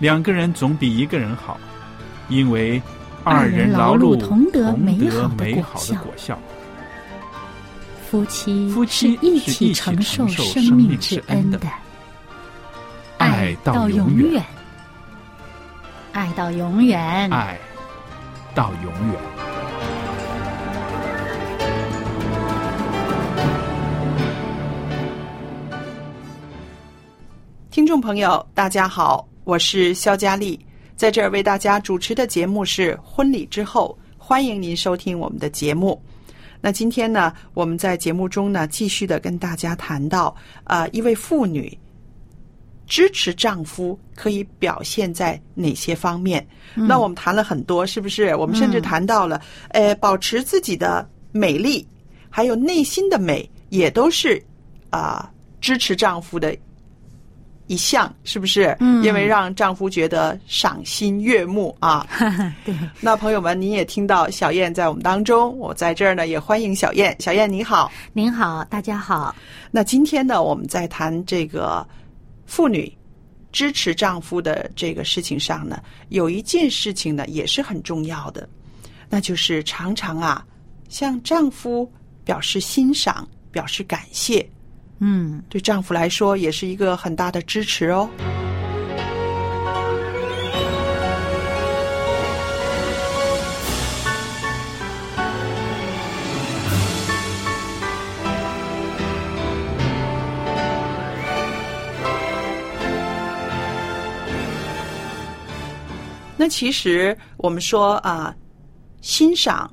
两个人总比一个人好，因为二人劳碌同得美好的果得美好的效果效。夫妻夫妻是一起承受生生命命之之恩的，爱到到永远远，爱到永远。爱到永远。听众朋友，大家好，我是肖佳丽，在这儿为大家主持的节目是《婚礼之后》，欢迎您收听我们的节目。那今天呢，我们在节目中呢，继续的跟大家谈到，啊、一位妇女支持丈夫可以表现在哪些方面？那我们谈了很多，是不是？我们甚至谈到了，呃，保持自己的美丽，还有内心的美，也都是啊、支持丈夫的一项，是不是？嗯因为让丈夫觉得赏心悦目啊。对，那朋友们，您也听到小燕在我们当中，我在这儿呢也欢迎小燕。小燕你好。您好，大家好。那今天呢，我们在谈这个妇女支持丈夫的这个事情上呢，有一件事情呢也是很重要的，那就是常常啊向丈夫表示欣赏、表示感谢，嗯，对丈夫来说也是一个很大的支持哦。那其实我们说啊，欣赏、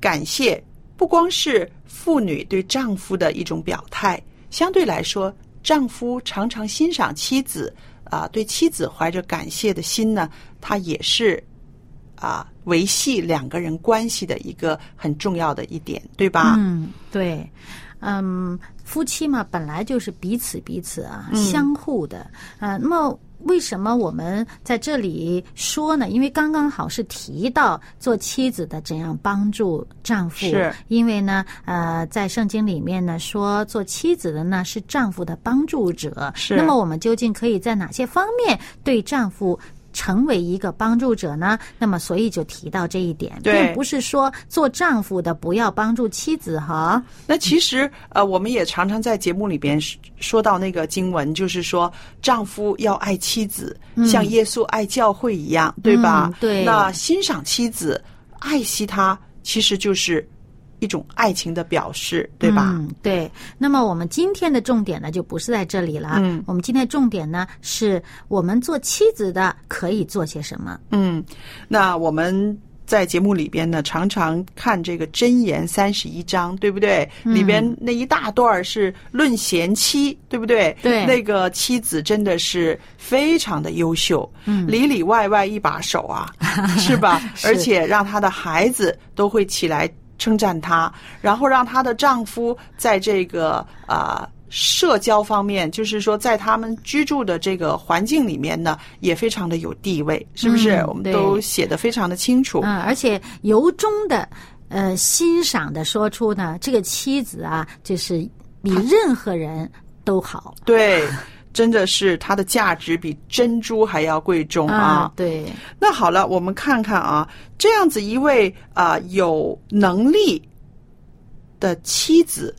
感谢，不光是妇女对丈夫的一种表态，相对来说，丈夫常常欣赏妻子啊，对妻子怀着感谢的心呢，他也是啊维系两个人关系的一个很重要的一点，对吧？嗯，对，嗯，夫妻嘛，本来就是彼此彼此啊，嗯相互的啊、那么。为什么我们在这里说呢？因为刚刚好是提到做妻子的怎样帮助丈夫，是因为呢，呃，在圣经里面呢说，做妻子的呢是丈夫的帮助者。是那么我们究竟可以在哪些方面对丈夫成为一个帮助者呢？那么所以就提到这一点，并不是说做丈夫的不要帮助妻子哈。那其实呃，我们也常常在节目里边说说到那个经文，就是说丈夫要爱妻子，像耶稣爱教会一样，对吧嗯？对那欣赏妻子，爱惜她，其实就是一种爱情的表示，对吧？嗯，对。那么我们今天的重点呢，就不是在这里了。嗯我们今天重点呢，是我们做妻子的可以做些什么。嗯，那我们在节目里边呢，常常看这个《箴言》三十一章，对不对？嗯里边那一大段是论贤妻，对不对？对那个妻子真的是非常的优秀，嗯，里里外外一把手啊，是吧？是而且让他的孩子都会起来称赞她，然后让她的丈夫在这个啊。社交方面，就是说，在他们居住的这个环境里面呢，也非常的有地位，是不是？嗯我们都写的非常的清楚。嗯，而且由衷的呃欣赏的说出呢，这个妻子啊，就是比任何人都好对，真的是它的价值比珍珠还要贵重啊！对，那好了，我们看看啊，这样子一位啊、有能力的妻子，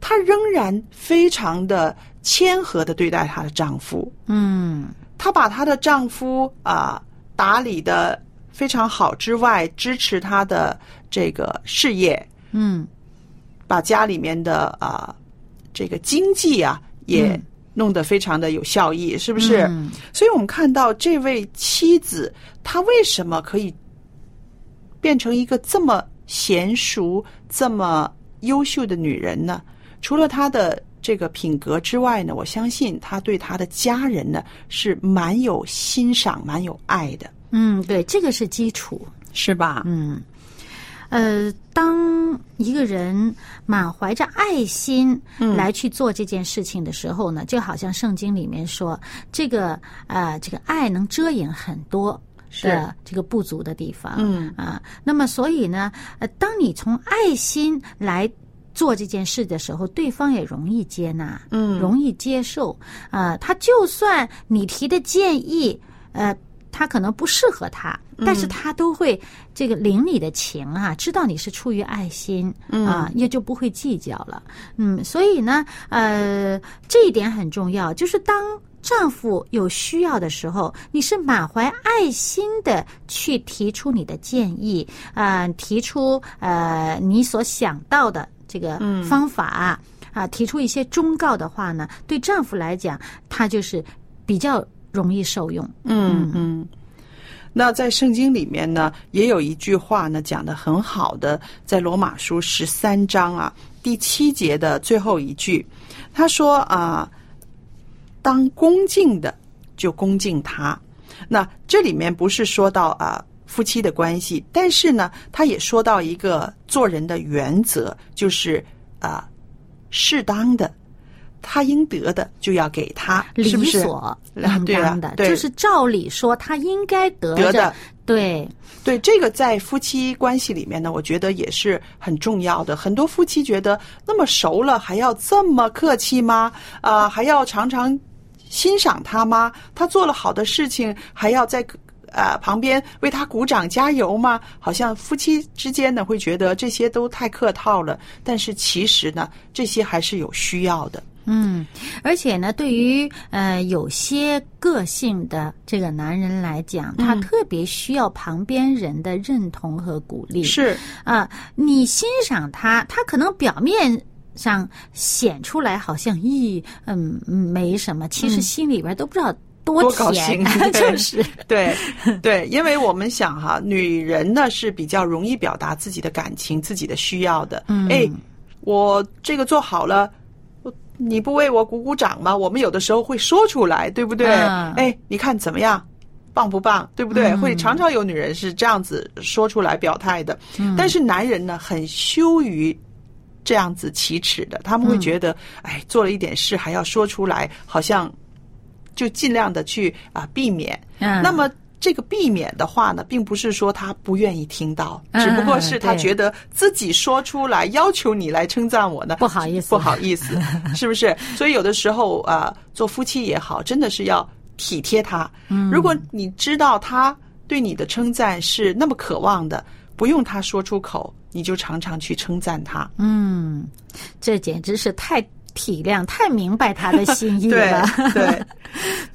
她仍然非常的谦和的对待她的丈夫，嗯。她把她的丈夫啊、打理的非常好之外，支持她的这个事业，嗯。把家里面的啊、这个经济啊也嗯弄得非常的有效益，是不是？嗯所以我们看到这位妻子，她为什么可以变成一个这么娴熟、这么优秀的女人呢？除了她的这个品格之外呢，我相信她对她的家人呢是蛮有欣赏、蛮有爱的，嗯，对，这个是基础。是吧？嗯，呃，当一个人满怀着爱心嗯。来去做这件事情的时候呢，就好像圣经里面说，这个呃，这个爱能遮掩很多。的这个不足的地方，嗯。啊，那么所以呢，呃，当你从爱心来做这件事的时候，对方也容易接纳，嗯。容易接受，啊，他就算你提的建议，呃，他可能不适合他，但是他都会这个领你的情啊，知道你是出于爱心，啊，也就不会计较了。嗯，所以呢，呃，这一点很重要，就是当。丈夫有需要的时候，你是满怀爱心的去提出你的建议，啊、提出呃你所想到的这个方法啊、提出一些忠告的话呢，对丈夫来讲，他就是比较容易受用。嗯嗯。那在圣经里面呢，也有一句话呢讲的很好的，在罗马书十三章啊第七节的最后一句，他说啊，当恭敬的就恭敬他。那这里面不是说到啊夫妻的关系，但是呢，他也说到一个做人的原则，就是啊适当的，他应得的就要给他，理是不是？对啊当的，对就是照理说他应该得得的对，对，这个在夫妻关系里面呢，我觉得也是很重要的。很多夫妻觉得那么熟了，还要这么客气吗？啊、还要常常欣赏他吗？他做了好的事情，还要在呃旁边为他鼓掌加油吗？好像夫妻之间呢会觉得这些都太客套了，但是其实呢，这些还是有需要的。嗯，而且呢，对于呃有些个性的这个男人来讲，他嗯。特别需要旁边人的认同和鼓励。是，啊，你欣赏他，他可能表面上显出来好像咦，嗯，没什么，其实心里边都不知道多甜兴，就是。对对，因为我们想哈，女人呢是比较容易表达自己的感情、自己的需要的。嗯。哎，我这个做好了，我你不为我鼓鼓掌吗？我们有的时候会说出来，对不对？嗯哎，你看怎么样？棒不棒？对不对？嗯会常常有女人是这样子说出来表态的，嗯但是男人呢，很羞于这样子启齿的，他们会觉得，哎，做了一点事还要说出来，好像就尽量的去啊避免。嗯那么这个避免的话呢，并不是说他不愿意听到，嗯只不过是他觉得自己说出来，要求你来称赞我呢，不好意思不好意思，是不是？所以有的时候啊、做夫妻也好，真的是要体贴他。嗯如果你知道他对你的称赞是那么渴望的，不用他说出口，你就常常去称赞他。嗯，这简直是太体谅、太明白他的心意了。对，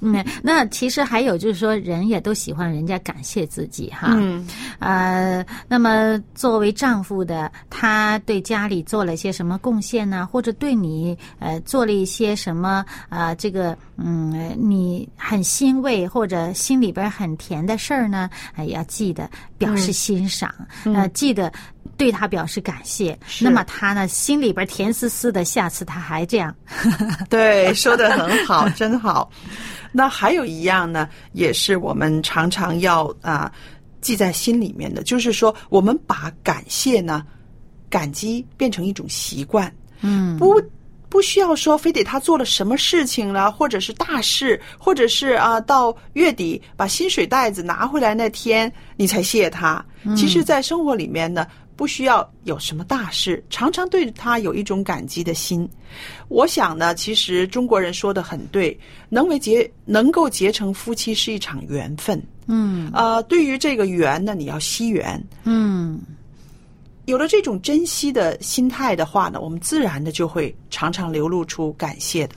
嗯，那其实还有就是说，人也都喜欢人家感谢自己哈。嗯呃，那么作为丈夫的，他对家里做了些什么贡献呢？或者对你呃做了一些什么啊、呃这个嗯，你很欣慰或者心里边很甜的事儿呢？哎，要记得表示欣赏，呃，记得对他表示感谢。那么他呢，心里边甜丝丝的，下次他还这样。对，说的很好，真好。那还有一样呢，也是我们常常要啊、记在心里面的，就是说，我们把感谢呢，感激变成一种习惯，嗯，不不需要说非得他做了什么事情了，或者是大事，或者是啊到月底把薪水袋子拿回来那天你才谢他。其实，在生活里面呢，不需要有什么大事，常常对他有一种感激的心。我想呢，其实中国人说的很对，能为结能够结成夫妻是一场缘分。嗯呃，对于这个缘呢，你要惜缘。嗯有了这种珍惜的心态的话呢，我们自然的就会常常流露出感谢的。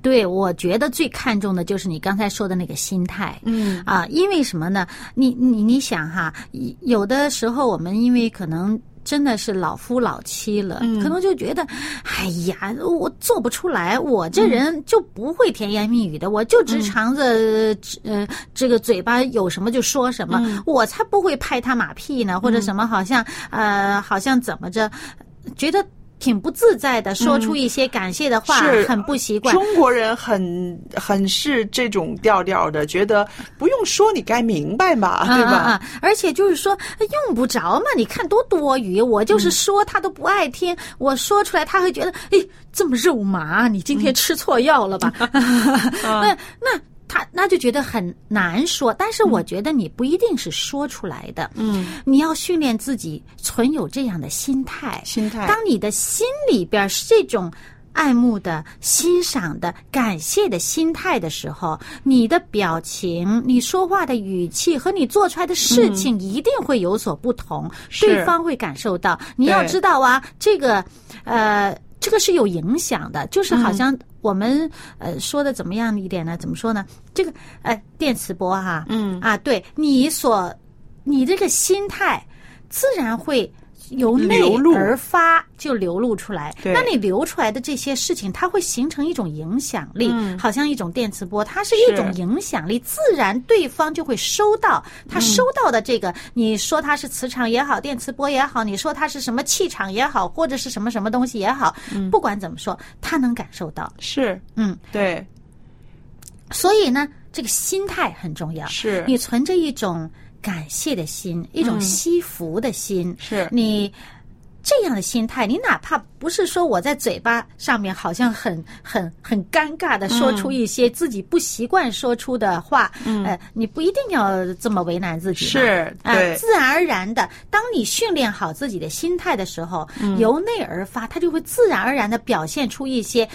对，我觉得最看重的就是你刚才说的那个心态。嗯啊，因为什么呢？你你你想哈，有的时候我们因为可能真的是老夫老妻了，嗯可能就觉得，哎呀，我做不出来，我这人就不会甜言蜜语的，我就只藏着、呃这个嘴巴有什么就说什么，嗯我才不会拍他马屁呢，或者什么好像、呃好像怎么着，觉得。挺不自在的，说出一些感谢的话，是很不习惯。中国人很很是这种调调的，觉得不用说，你该明白嘛，对吧？而且就是说用不着嘛，你看多多余。我就是说他都不爱听，我说出来他会觉得，哎，这么肉麻，你今天吃错药了吧？那那他那就觉得很难说。但是我觉得你不一定是说出来的，嗯，你要训练自己存有这样的心态。心态当你的心里边是这种爱慕的、欣赏的、感谢的心态的时候，你的表情、你说话的语气和你做出来的事情一定会有所不同，是对方会感受到。你要知道啊，这个呃，这个是有影响的，就是好像我们、呃说的怎么样一点呢？怎么说呢？这个呃电磁波哈、嗯啊，对你所你这个心态，自然会由内而发，就流露出来。那你流出来的这些事情，它会形成一种影响力，嗯。好像一种电磁波，它是一种影响力，自然对方就会收到。他收到的这个，你说它是磁场也好，电磁波也好，你说它是什么气场也好，或者是什么什么东西也好，不管怎么说，他能感受到。是。嗯，对，所以呢，这个心态很重要。是。你存着一种感谢的心，一种惜福的心，是。你这样的心态，你哪怕不是说我在嘴巴上面好像很很很尴尬的说出一些自己不习惯说出的话，嗯、呃，你不一定要这么为难自己，是啊、对。自然而然的，当你训练好自己的心态的时候，嗯。由内而发，它就会自然而然的表现出一些。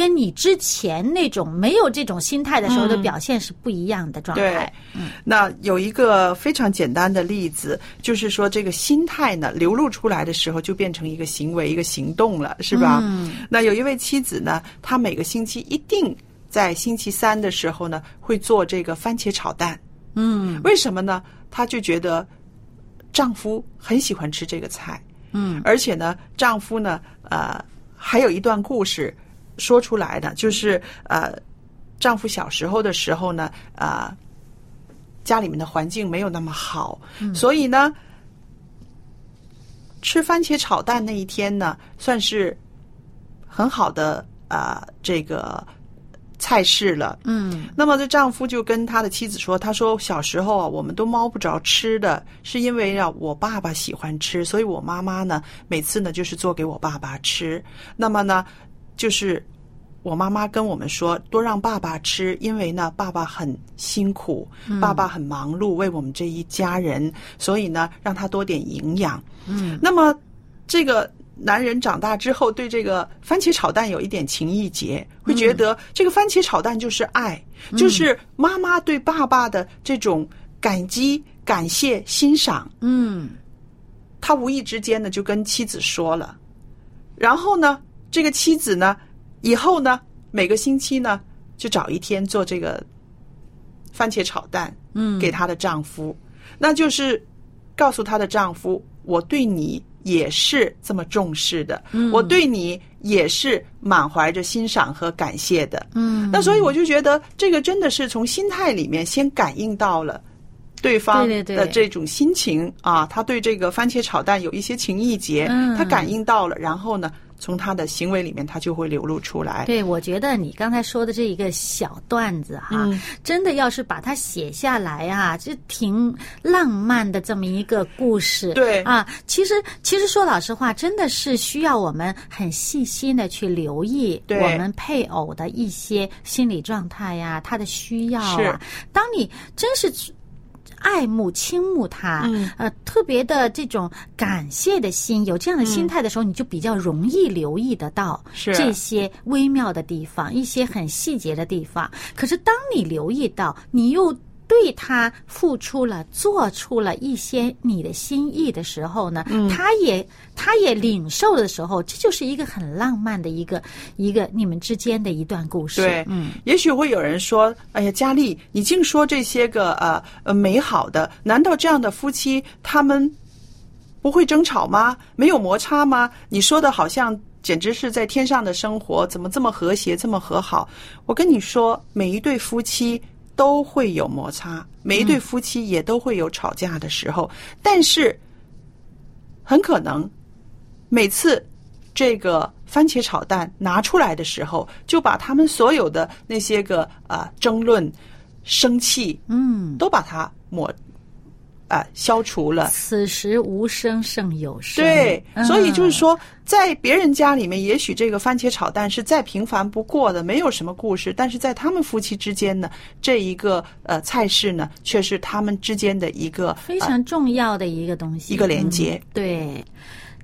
跟你之前那种没有这种心态的时候的表现是不一样的状态。对，那有一个非常简单的例子，就是说这个心态呢流露出来的时候，就变成一个行为、一个行动了，是吧？嗯那有一位妻子呢，她每个星期一定在星期三的时候呢，会做这个番茄炒蛋。嗯为什么呢？她就觉得丈夫很喜欢吃这个菜，嗯而且呢，丈夫呢，呃，还有一段故事说出来的，就是呃，丈夫小时候的时候呢，呃，家里面的环境没有那么好，所以呢，吃番茄炒蛋那一天呢，算是很好的啊、呃这个菜式了。嗯那么这丈夫就跟他的妻子说：“他说小时候啊，我们都摸不着吃的，是因为啊我爸爸喜欢吃，所以我妈妈呢每次呢就是做给我爸爸吃。那么呢，就是我妈妈跟我们说，多让爸爸吃，因为呢爸爸很辛苦，爸爸很忙碌，为我们这一家人，所以呢让他多点营养。嗯那么这个男人长大之后，对这个番茄炒蛋有一点情意结，会觉得这个番茄炒蛋就是爱，就是妈妈对爸爸的这种感激、感谢、欣赏。嗯他无意之间呢就跟妻子说了，然后呢，这个妻子呢，以后呢每个星期呢就找一天做这个番茄炒蛋，嗯。给她的丈夫，那就是告诉她的丈夫，我对你也是这么重视的，嗯。我对你也是满怀着欣赏和感谢的。嗯，那所以我就觉得这个真的是从心态里面先感应到了对方的这种心情啊，他对这个番茄炒蛋有一些情意结，嗯。他感应到了，然后呢，从他的行为里面他就会流露出来。对，我觉得你刚才说的这一个小段子哈，嗯真的要是把它写下来啊，这挺浪漫的这么一个故事。对啊，其实其实说老实话，真的是需要我们很细心的去留意我们配偶的一些心理状态呀、他的需要是啊。当你真是爱慕、倾慕他，嗯呃，特别的这种感谢的心，有这样的心态的时候，你就比较容易留意得到这些微妙的地方，一些很细节的地方。可是当你留意到，你又对他付出了、做出了一些你的心意的时候呢，他也他也领受的时候，这就是一个很浪漫的一个一个你们之间的一段故事。对，嗯，也许会有人说：“哎呀，佳丽，你净说这些个呃呃美好的，难道这样的夫妻他们不会争吵吗？没有摩擦吗？你说的好像简直是在天上的生活，怎么这么和谐，这么和好？”我跟你说，每一对夫妻都会有摩擦，每一对夫妻也都会有吵架的时候，但是很可能每次这个番茄炒蛋拿出来的时候，就把他们所有的那些个啊、争论、生气，嗯，都把它抹啊、消除了。此时无声胜有声。对，嗯。所以就是说，在别人家里面，也许这个番茄炒蛋是再平凡不过的，没有什么故事；但是在他们夫妻之间呢，这一个呃菜式呢，却是他们之间的一个呃非常重要的一个东西，一个连接嗯对，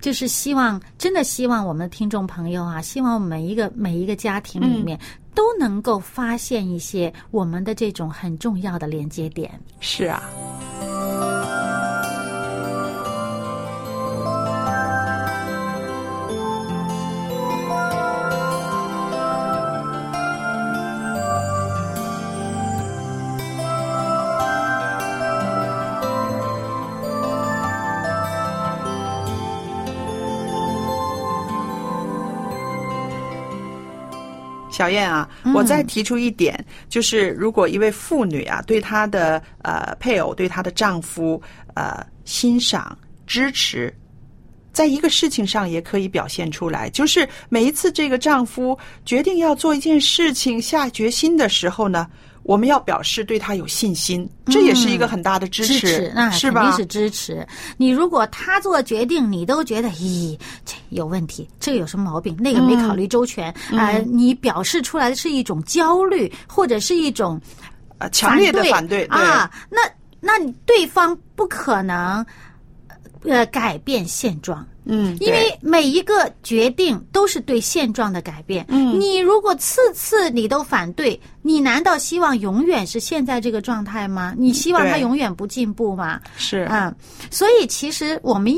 就是希望，真的希望我们的听众朋友啊，希望每一个每一个家庭里面、都能够发现一些我们的这种很重要的连接点。是啊。小燕啊，我再提出一点，就是如果一位妇女啊，对她的呃配偶、对她的丈夫呃欣赏、支持，在一个事情上也可以表现出来，就是每一次这个丈夫决定要做一件事情、下决心的时候呢，我们要表示对他有信心，这也是一个很大的支支持，那是吧？肯定是支持。你如果他做决定，你都觉得咦，这有问题，这个有什么毛病，那个没考虑周全，嗯啊、你表示出来的是一种焦虑，或者是一种呃强烈的反对，对啊，那那你对方不可能呃改变现状。嗯，因为每一个决定都是对现状的改变。嗯你如果次次你都反对，你难道希望永远是现在这个状态吗？你希望他永远不进步吗？是嗯，所以其实我们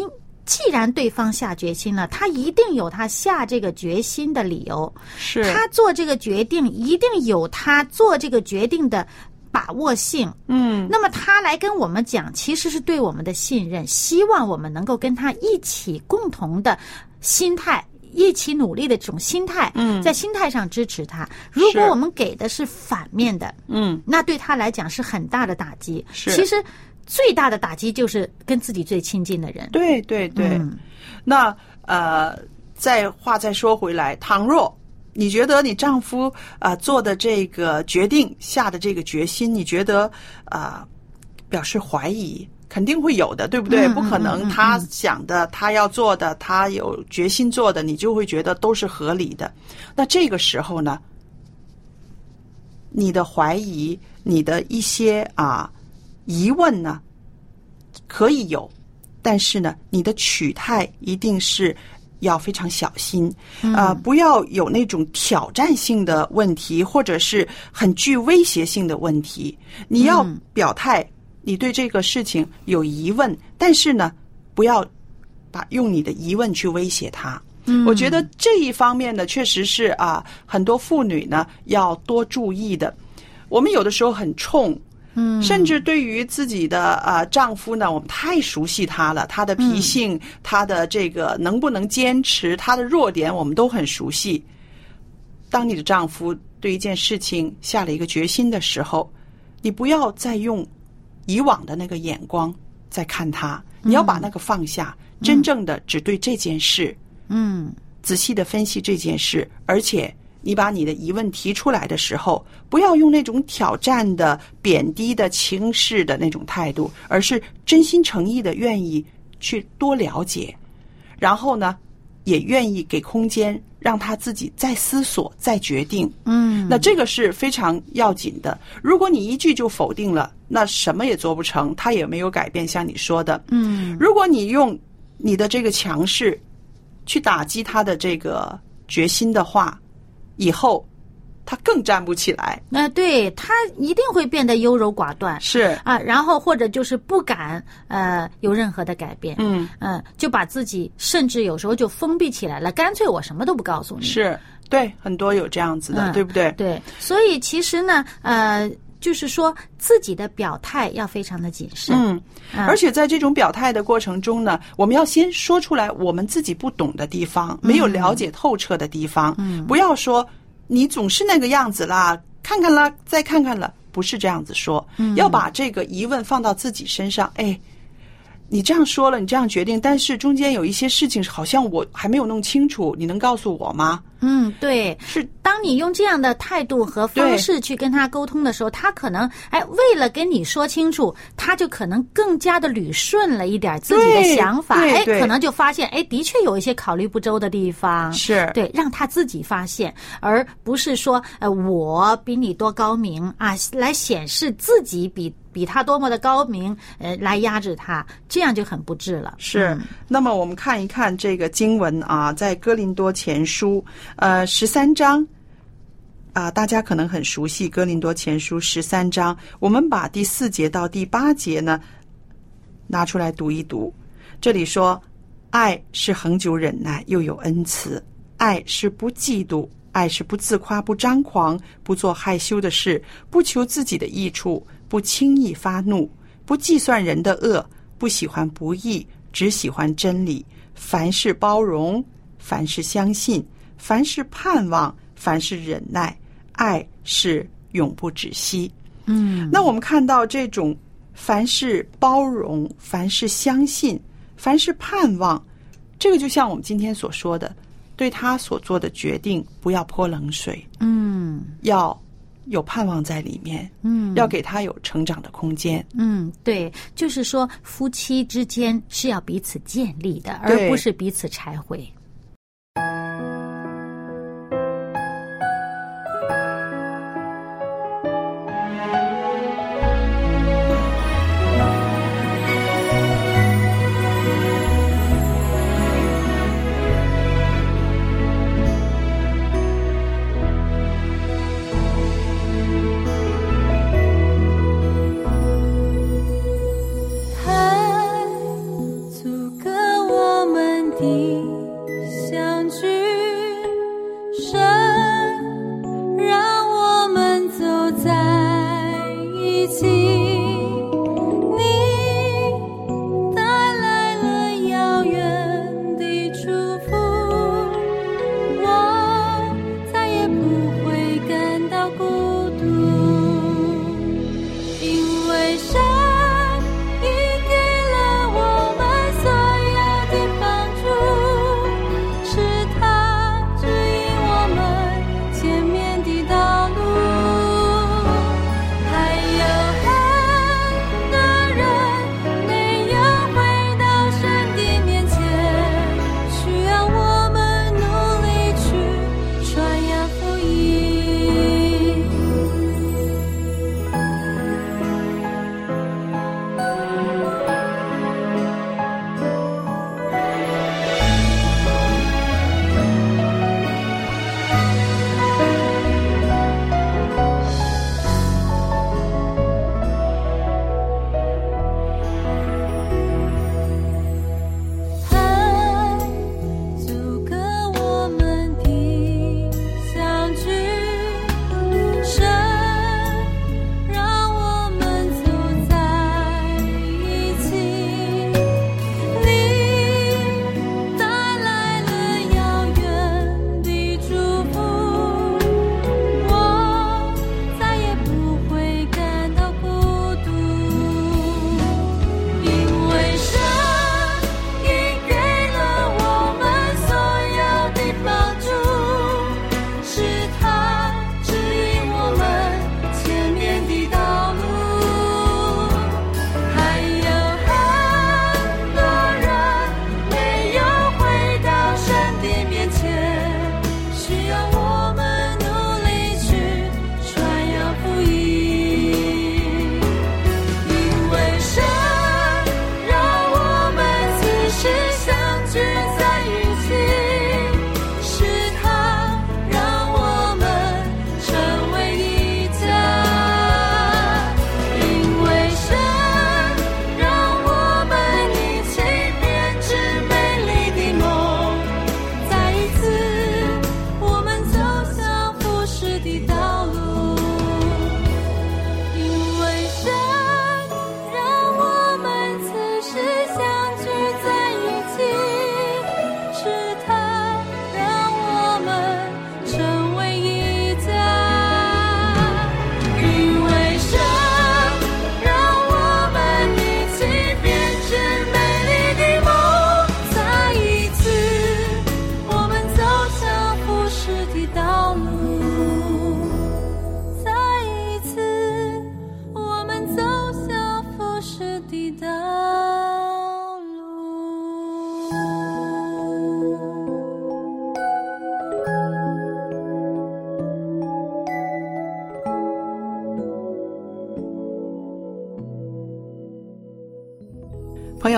既然对方下决心了，他一定有他下这个决心的理由。是，他做这个决定，一定有他做这个决定的把握性。嗯那么他来跟我们讲，其实是对我们的信任，希望我们能够跟他一起共同的心态。一起努力的这种心态，嗯在心态上支持他。如果我们给的是反面的，嗯那对他来讲是很大的打击。是其实最大的打击就是跟自己最亲近的人。对对对。嗯那呃，再话再说回来，倘若你觉得你丈夫啊、呃做的这个决定、下的这个决心，你觉得啊、呃表示怀疑，肯定会有的，对不对？嗯不可能他想的、他要做的、他有决心做的，你就会觉得都是合理的。那这个时候呢，你的怀疑、你的一些啊疑问呢，可以有，但是呢，你的取态一定是要非常小心，啊、不要有那种挑战性的问题，或者是很具威胁性的问题。你要表态，你对这个事情有疑问，但是呢，不要把用你的疑问去威胁他。我觉得这一方面呢，确实是啊，很多妇女呢要多注意的。我们有的时候很冲，嗯，甚至对于自己的呃丈夫呢，我们太熟悉他了，他的脾性，他的这个能不能坚持，他的弱点，我们都很熟悉。当你的丈夫对一件事情下了一个决心的时候，你不要再用以往的那个眼光再看他，你要把那个放下，真正的只对这件事。嗯仔细的分析这件事，而且你把你的疑问提出来的时候，不要用那种挑战的、贬低的、轻视的那种态度，而是真心诚意的愿意去多了解，然后呢，也愿意给空间让他自己再思索、再决定。嗯，那这个是非常要紧的。如果你一句就否定了，那什么也做不成，他也没有改变。像你说的，嗯如果你用你的这个强势去打击他的这个决心的话，以后他更站不起来。那、对他一定会变得优柔寡断是，啊，然后或者就是不敢呃有任何的改变，嗯，嗯，就把自己甚至有时候就封闭起来了，干脆我什么都不告诉你。是对，很多有这样子的，嗯对不对？对，所以其实呢，呃，就是说自己的表态要非常的谨慎。嗯，啊而且在这种表态的过程中呢，我们要先说出来我们自己不懂的地方，没有了解透彻的地方，嗯不要说你总是那个样子啦，看看啦，再看看了，不是这样子说，嗯要把这个疑问放到自己身上，哎。你这样说了，你这样决定，但是中间有一些事情好像我还没有弄清楚，你能告诉我吗？嗯，对，是当你用这样的态度和方式去跟他沟通的时候，他可能哎，为了跟你说清楚，他就可能更加的捋顺了一点自己的想法，哎，可能就发现哎，的确有一些考虑不周的地方。是，对，让他自己发现，而不是说，呃，我比你多高明啊，来显示自己比比他多么的高明，呃，来压制他，这样就很不智了。是嗯，那么我们看一看这个经文啊，在哥林多前书，呃，十三章啊，大家可能很熟悉哥林多前书十三章。我们把第四节到第八节呢拿出来读一读。这里说，爱是恒久忍耐，又有恩慈；爱是不嫉妒，爱是不自夸，不张狂，不做害羞的事，不求自己的益处，不轻易发怒，不计算人的恶，不喜欢不义，只喜欢真理。凡事包容，凡事相信，凡是盼望，凡是忍耐，爱是永不止息。嗯，那我们看到这种凡是包容、凡是相信、凡是盼望，这个就像我们今天所说的，对他所做的决定不要泼冷水，嗯要有盼望在里面，嗯，要给他有成长的空间。嗯，对，就是说夫妻之间是要彼此建立的，而不是彼此拆毁。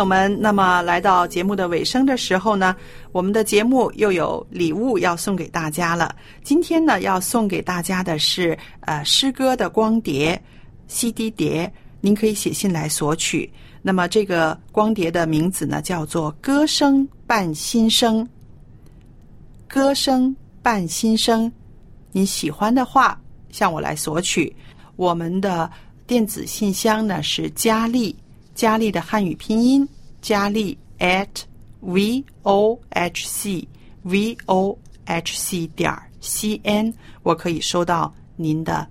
友们，那么来到节目的尾声的时候呢，我们的节目又有礼物要送给大家了。今天呢，要送给大家的是呃诗歌的光碟 CD 碟，您可以写信来索取。那么这个光碟的名字呢，叫做《歌声伴心声》。歌声伴心声，您喜欢的话向我来索取。我们的电子信箱呢是佳丽。佳丽的汉语拼音佳丽 at v o h c v o h c 点 c n，我可以收到您的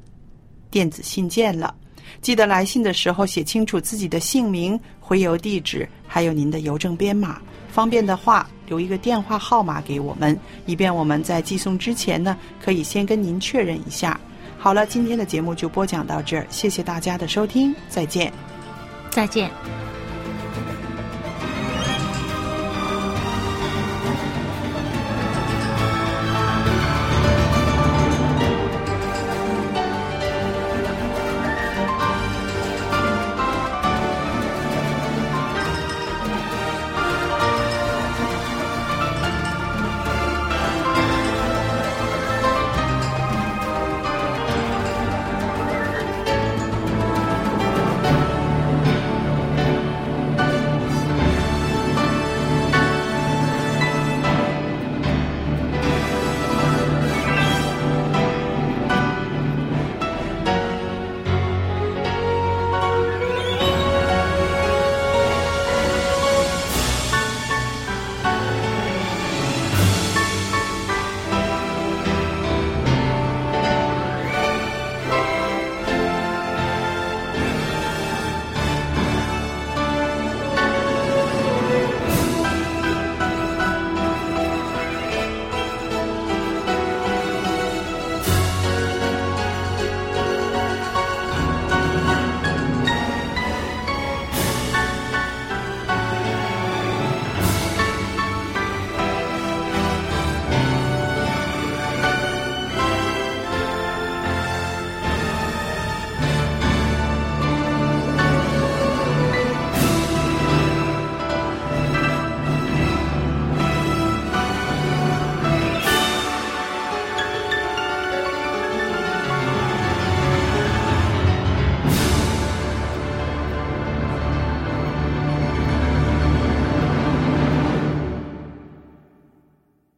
电子信件了。记得来信的时候写清楚自己的姓名、回邮地址，还有您的邮政编码。方便的话，留一个电话号码给我们，以便我们在寄送之前呢，可以先跟您确认一下。好了，今天的节目就播讲到这儿，谢谢大家的收听，再见。再见。